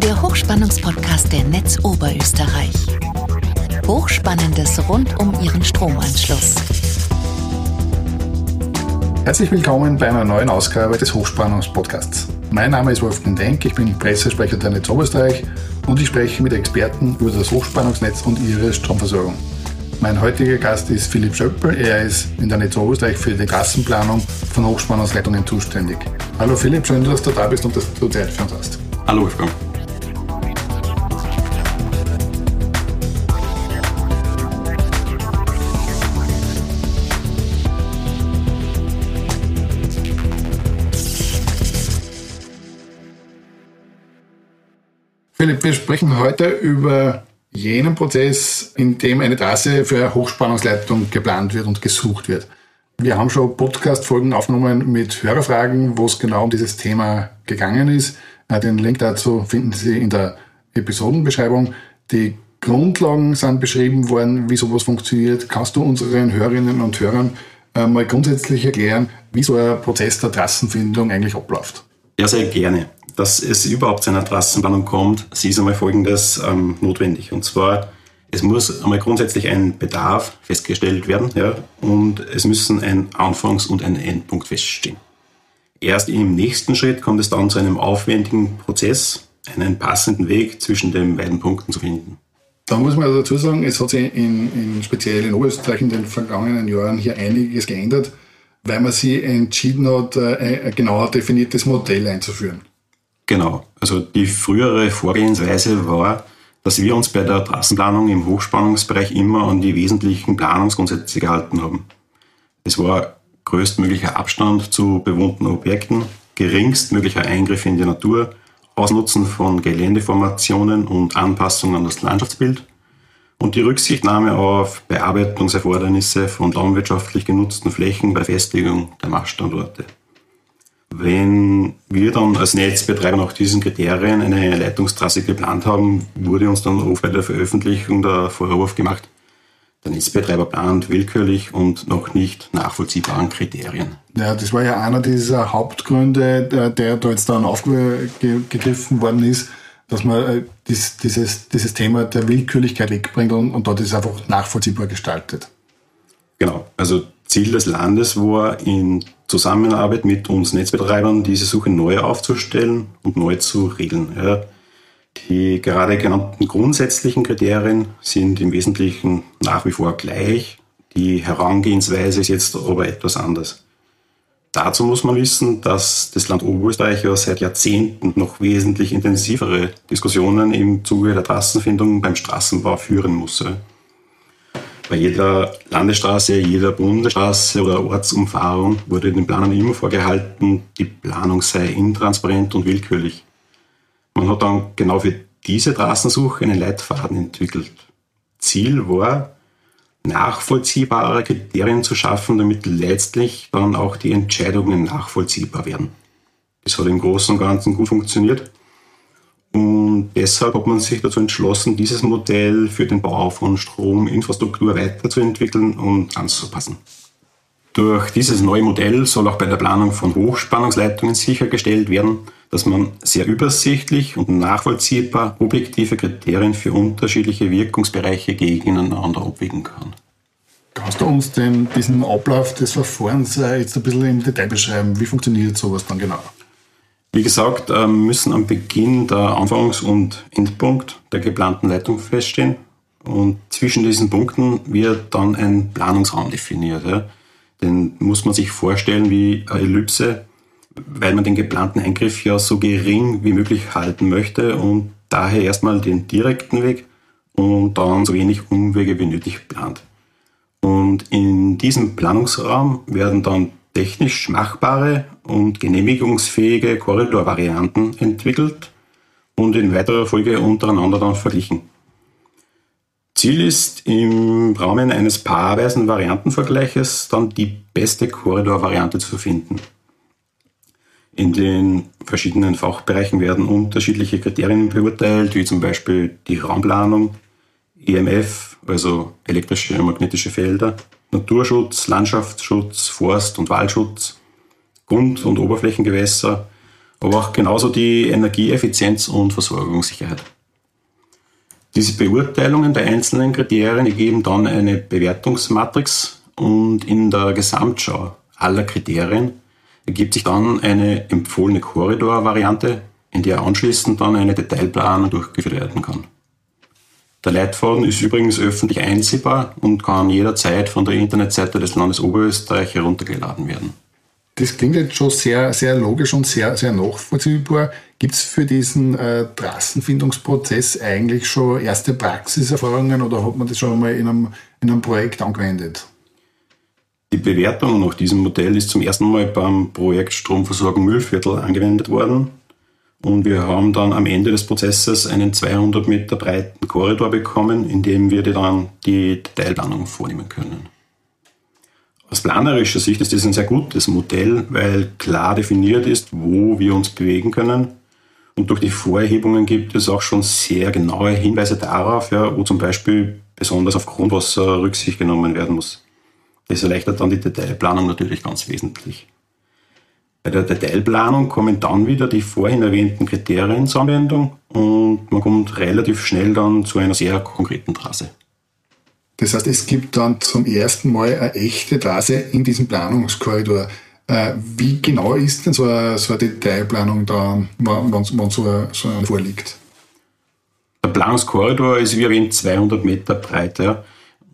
der Hochspannungspodcast der Netz Oberösterreich. Hochspannendes rund um Ihren Stromanschluss. Herzlich willkommen bei einer neuen Ausgabe des Hochspannungspodcasts. Mein Name ist Wolfgang Denk, ich bin Pressesprecher der Netz Oberösterreich und ich spreche mit Experten über das Hochspannungsnetz und ihre Stromversorgung. Mein heutiger Gast ist Philipp Schöppel. Er ist in der Netz Oberösterreich für die Trassenplanung von Hochspannungsleitungen zuständig. Hallo Philipp, schön, dass du da bist und dass du Zeit für uns hast. Hallo Wolfgang. Philipp, wir sprechen heute über jenen Prozess, in dem eine Trasse für Hochspannungsleitung geplant wird und gesucht wird. Wir haben schon Podcast-Folgen aufgenommen mit Hörerfragen, wo es genau um dieses Thema gegangen ist. Äh, den Link dazu finden Sie in der Episodenbeschreibung. Die Grundlagen sind beschrieben worden, wie sowas funktioniert. Kannst du unseren Hörerinnen und Hörern äh, mal grundsätzlich erklären, wie so ein Prozess der Trassenfindung eigentlich abläuft? Ja, sehr gerne dass es überhaupt zu einer Trassenplanung kommt, sie ist einmal Folgendes ähm, notwendig. Und zwar, es muss einmal grundsätzlich ein Bedarf festgestellt werden ja, und es müssen ein Anfangs- und ein Endpunkt feststehen. Erst im nächsten Schritt kommt es dann zu einem aufwendigen Prozess, einen passenden Weg zwischen den beiden Punkten zu finden. Da muss man also dazu sagen, es hat sich in, in speziell in Oberösterreich in den vergangenen Jahren hier einiges geändert, weil man sich entschieden hat, äh, ein genauer definiertes Modell einzuführen. Genau. Also die frühere Vorgehensweise war, dass wir uns bei der Trassenplanung im Hochspannungsbereich immer an die wesentlichen Planungsgrundsätze gehalten haben. Es war größtmöglicher Abstand zu bewohnten Objekten, geringstmöglicher Eingriff in die Natur, Ausnutzen von Geländeformationen und Anpassung an das Landschaftsbild und die Rücksichtnahme auf Bearbeitungserfordernisse von landwirtschaftlich genutzten Flächen bei Festigung der Machstandorte. Wenn wir dann als Netzbetreiber nach diesen Kriterien eine Leitungstrasse geplant haben, wurde uns dann oft bei der Veröffentlichung der Vorwurf gemacht, der Netzbetreiber plant willkürlich und noch nicht nachvollziehbaren Kriterien. Ja, das war ja einer dieser Hauptgründe, der, der da jetzt dann aufgegriffen worden ist, dass man äh, dieses, dieses Thema der Willkürlichkeit wegbringt und, und dort ist einfach nachvollziehbar gestaltet. Genau, also Ziel des Landes war, in Zusammenarbeit mit uns Netzbetreibern diese Suche neu aufzustellen und neu zu regeln. Ja. Die gerade genannten grundsätzlichen Kriterien sind im Wesentlichen nach wie vor gleich. Die Herangehensweise ist jetzt aber etwas anders. Dazu muss man wissen, dass das Land Oberösterreich ja seit Jahrzehnten noch wesentlich intensivere Diskussionen im Zuge der Trassenfindung beim Straßenbau führen muss. Bei jeder Landesstraße, jeder Bundesstraße oder Ortsumfahrung wurde den Planern immer vorgehalten, die Planung sei intransparent und willkürlich. Man hat dann genau für diese Straßensuche einen Leitfaden entwickelt. Ziel war, nachvollziehbare Kriterien zu schaffen, damit letztlich dann auch die Entscheidungen nachvollziehbar werden. Das hat im Großen und Ganzen gut funktioniert. Deshalb hat man sich dazu entschlossen, dieses Modell für den Bau von Strominfrastruktur weiterzuentwickeln und anzupassen. Durch dieses neue Modell soll auch bei der Planung von Hochspannungsleitungen sichergestellt werden, dass man sehr übersichtlich und nachvollziehbar objektive Kriterien für unterschiedliche Wirkungsbereiche gegeneinander abwägen kann. Kannst du uns denn diesen Ablauf des Verfahrens äh, jetzt ein bisschen im Detail beschreiben? Wie funktioniert sowas dann genau? Wie gesagt, ähm, müssen am Beginn der Anfangs- und Endpunkt der geplanten Leitung feststehen. Und zwischen diesen Punkten wird dann ein Planungsraum definiert. Den muss man sich vorstellen wie eine Ellipse, weil man den geplanten Eingriff ja so gering wie möglich halten möchte und daher erstmal den direkten Weg und dann so wenig Umwege wie nötig plant. Und in diesem Planungsraum werden dann technisch machbare und genehmigungsfähige Korridorvarianten entwickelt und in weiterer Folge untereinander dann verglichen. Ziel ist im Rahmen eines paarweisen Variantenvergleiches dann die beste Korridorvariante zu finden. In den verschiedenen Fachbereichen werden unterschiedliche Kriterien beurteilt, wie zum Beispiel die Raumplanung, EMF, also elektrische und magnetische Felder, Naturschutz, Landschaftsschutz, Forst- und Waldschutz, Grund- und Oberflächengewässer aber auch genauso die Energieeffizienz und Versorgungssicherheit. Diese Beurteilungen der einzelnen Kriterien ergeben dann eine Bewertungsmatrix und in der Gesamtschau aller Kriterien ergibt sich dann eine empfohlene Korridorvariante, in der anschließend dann eine Detailplanung durchgeführt werden kann. Der Leitfaden ist übrigens öffentlich einsehbar und kann jederzeit von der Internetseite des Landes Oberösterreich heruntergeladen werden. Das klingt jetzt schon sehr, sehr logisch und sehr, sehr nachvollziehbar. Gibt es für diesen äh, Trassenfindungsprozess eigentlich schon erste Praxiserfahrungen oder hat man das schon mal in einem, in einem Projekt angewendet? Die Bewertung nach diesem Modell ist zum ersten Mal beim Projekt Stromversorgung Müllviertel angewendet worden. Und wir haben dann am Ende des Prozesses einen 200 Meter breiten Korridor bekommen, in dem wir dann die Detailplanung vornehmen können. Aus planerischer Sicht ist das ein sehr gutes Modell, weil klar definiert ist, wo wir uns bewegen können. Und durch die Vorerhebungen gibt es auch schon sehr genaue Hinweise darauf, ja, wo zum Beispiel besonders auf Grundwasser Rücksicht genommen werden muss. Das erleichtert dann die Detailplanung natürlich ganz wesentlich. Bei der Detailplanung kommen dann wieder die vorhin erwähnten Kriterien zur Anwendung und man kommt relativ schnell dann zu einer sehr konkreten Trasse. Das heißt, es gibt dann zum ersten Mal eine echte Trasse in diesem Planungskorridor. Äh, wie genau ist denn so eine, so eine Detailplanung da, wenn, so, so eine vorliegt? Der Planungskorridor ist wie erwähnt 200 Meter breit. Ja.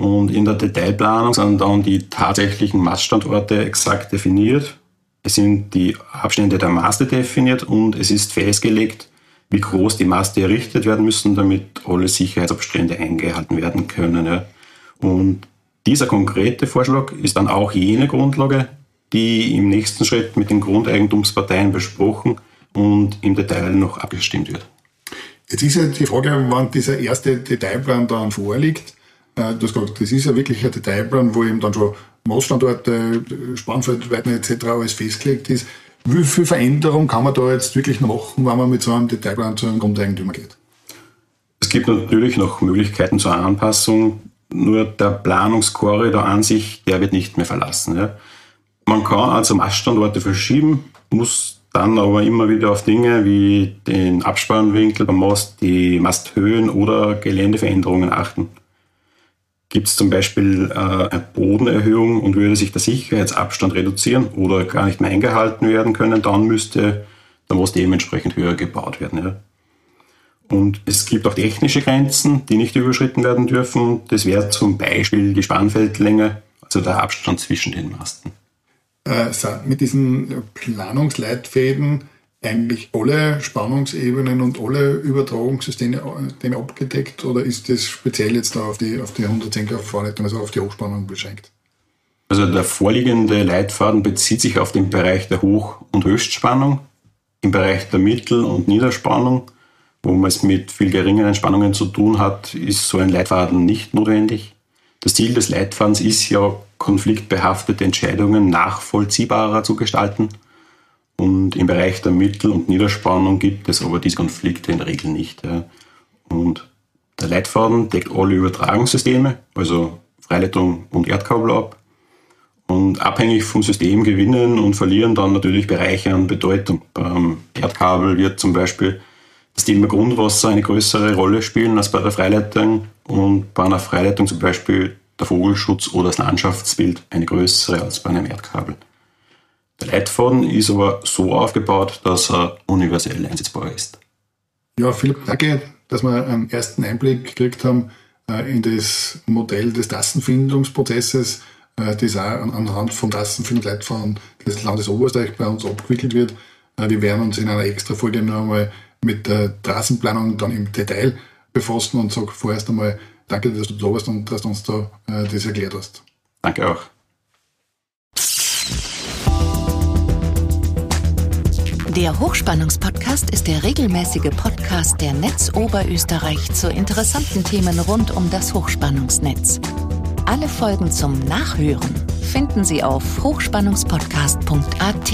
Und in der Detailplanung sind dann die tatsächlichen Maststandorte exakt definiert. Es sind die Abstände der Maste definiert und es ist festgelegt, wie groß die Maste errichtet werden müssen, damit alle Sicherheitsabstände eingehalten werden können. Ja. Und dieser konkrete Vorschlag ist dann auch jene Grundlage, die im nächsten Schritt mit den Grundeigentumsparteien besprochen und im Detail noch abgestimmt wird. Jetzt ist ja die Frage, wann dieser erste Detailplan dann vorliegt. Äh, das ist ja wirklich ein Detailplan, wo eben dann schon Maßstandorte, Spannfeldweiten etc. alles festgelegt ist. Wie viel Veränderung kann man da jetzt wirklich machen, wenn man mit so einem Detailplan zu einem Grundeigentümer geht? Es gibt natürlich noch Möglichkeiten zur Anpassung, nur der Planungskorridor an sich, der wird nicht mehr verlassen. Ja. Man kann also Maststandorte verschieben, muss dann aber immer wieder auf Dinge wie den Abspannwinkel beim Mast, die Masthöhen oder Geländeveränderungen achten. Gibt es zum Beispiel äh, eine Bodenerhöhung und würde sich der Sicherheitsabstand reduzieren oder gar nicht mehr eingehalten werden können, dann müsste der Mast dementsprechend höher gebaut werden. Ja. Und es gibt auch technische Grenzen, die nicht überschritten werden dürfen. Das wäre zum Beispiel die Spannfeldlänge, also der Abstand zwischen den Masten. Äh, mit diesen Planungsleitfäden eigentlich alle Spannungsebenen und alle Übertragungssysteme äh, abgedeckt oder ist das speziell jetzt auf die, auf die 110 kV Vorleitung, also auf die Hochspannung beschränkt? Also der vorliegende Leitfaden bezieht sich auf den Bereich der Hoch- und Höchstspannung, im Bereich der Mittel- und Niederspannung, wo man es mit viel geringeren Spannungen zu tun hat, ist so ein Leitfaden nicht notwendig. Das Ziel des Leitfadens ist ja, konfliktbehaftete Entscheidungen nachvollziehbarer zu gestalten. Und im Bereich der Mittel- und Niederspannung gibt es aber diese Konflikte in der Regel nicht. Ja. Und der Leitfaden deckt alle Übertragungssysteme, also Freileitung und Erdkabel ab. Und abhängig vom System gewinnen und verlieren dann natürlich Bereiche an Bedeutung. Beim Erdkabel wird zum Beispiel das Thema Grundwasser eine größere Rolle spielen als bei der Freileitung und bei einer Freileitung zum Beispiel der Vogelschutz oder das Landschaftsbild eine größere als bei einem Erdkabel. Leitfaden ist aber so aufgebaut, dass er universell einsetzbar ist. Ja, vielen Dank, dass wir einen ersten Einblick gekriegt haben äh, in das Modell des Tassenfindungsprozesses, äh, das auch anhand vom Tassenfindungsleitfaden des Landes Oberösterreich bei uns abgewickelt wird. Äh, wir werden uns in einer extra Folge noch einmal mit der Straßenplanung dann im Detail befassen und sage vorerst einmal danke, dass du da warst und dass du uns da das erklärt hast. Danke auch. Der Hochspannungspodcast ist der regelmäßige Podcast der Netz Oberösterreich zu interessanten Themen rund um das Hochspannungsnetz. Alle Folgen zum Nachhören finden Sie auf hochspannungspodcast.at.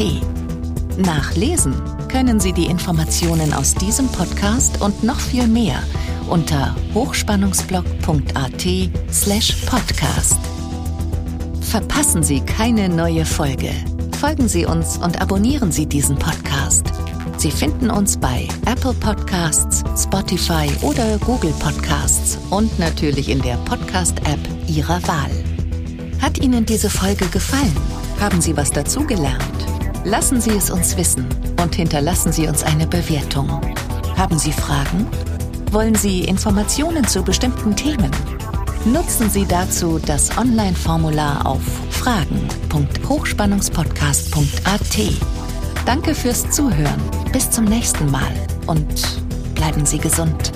Nachlesen können Sie die Informationen aus diesem Podcast und noch viel mehr unter hochspannungsblog.at slash podcast. Verpassen Sie keine neue Folge. Folgen Sie uns und abonnieren Sie diesen Podcast. Sie finden uns bei Apple Podcasts, Spotify oder Google Podcasts und natürlich in der Podcast-App Ihrer Wahl. Hat Ihnen diese Folge gefallen? Haben Sie was dazugelernt? Lassen Sie es uns wissen und hinterlassen Sie uns eine Bewertung. Haben Sie Fragen? Wollen Sie Informationen zu bestimmten Themen? Nutzen Sie dazu das Online-Formular auf fragen.hochspannungspodcast.at. Danke fürs Zuhören. Bis zum nächsten Mal und bleiben Sie gesund.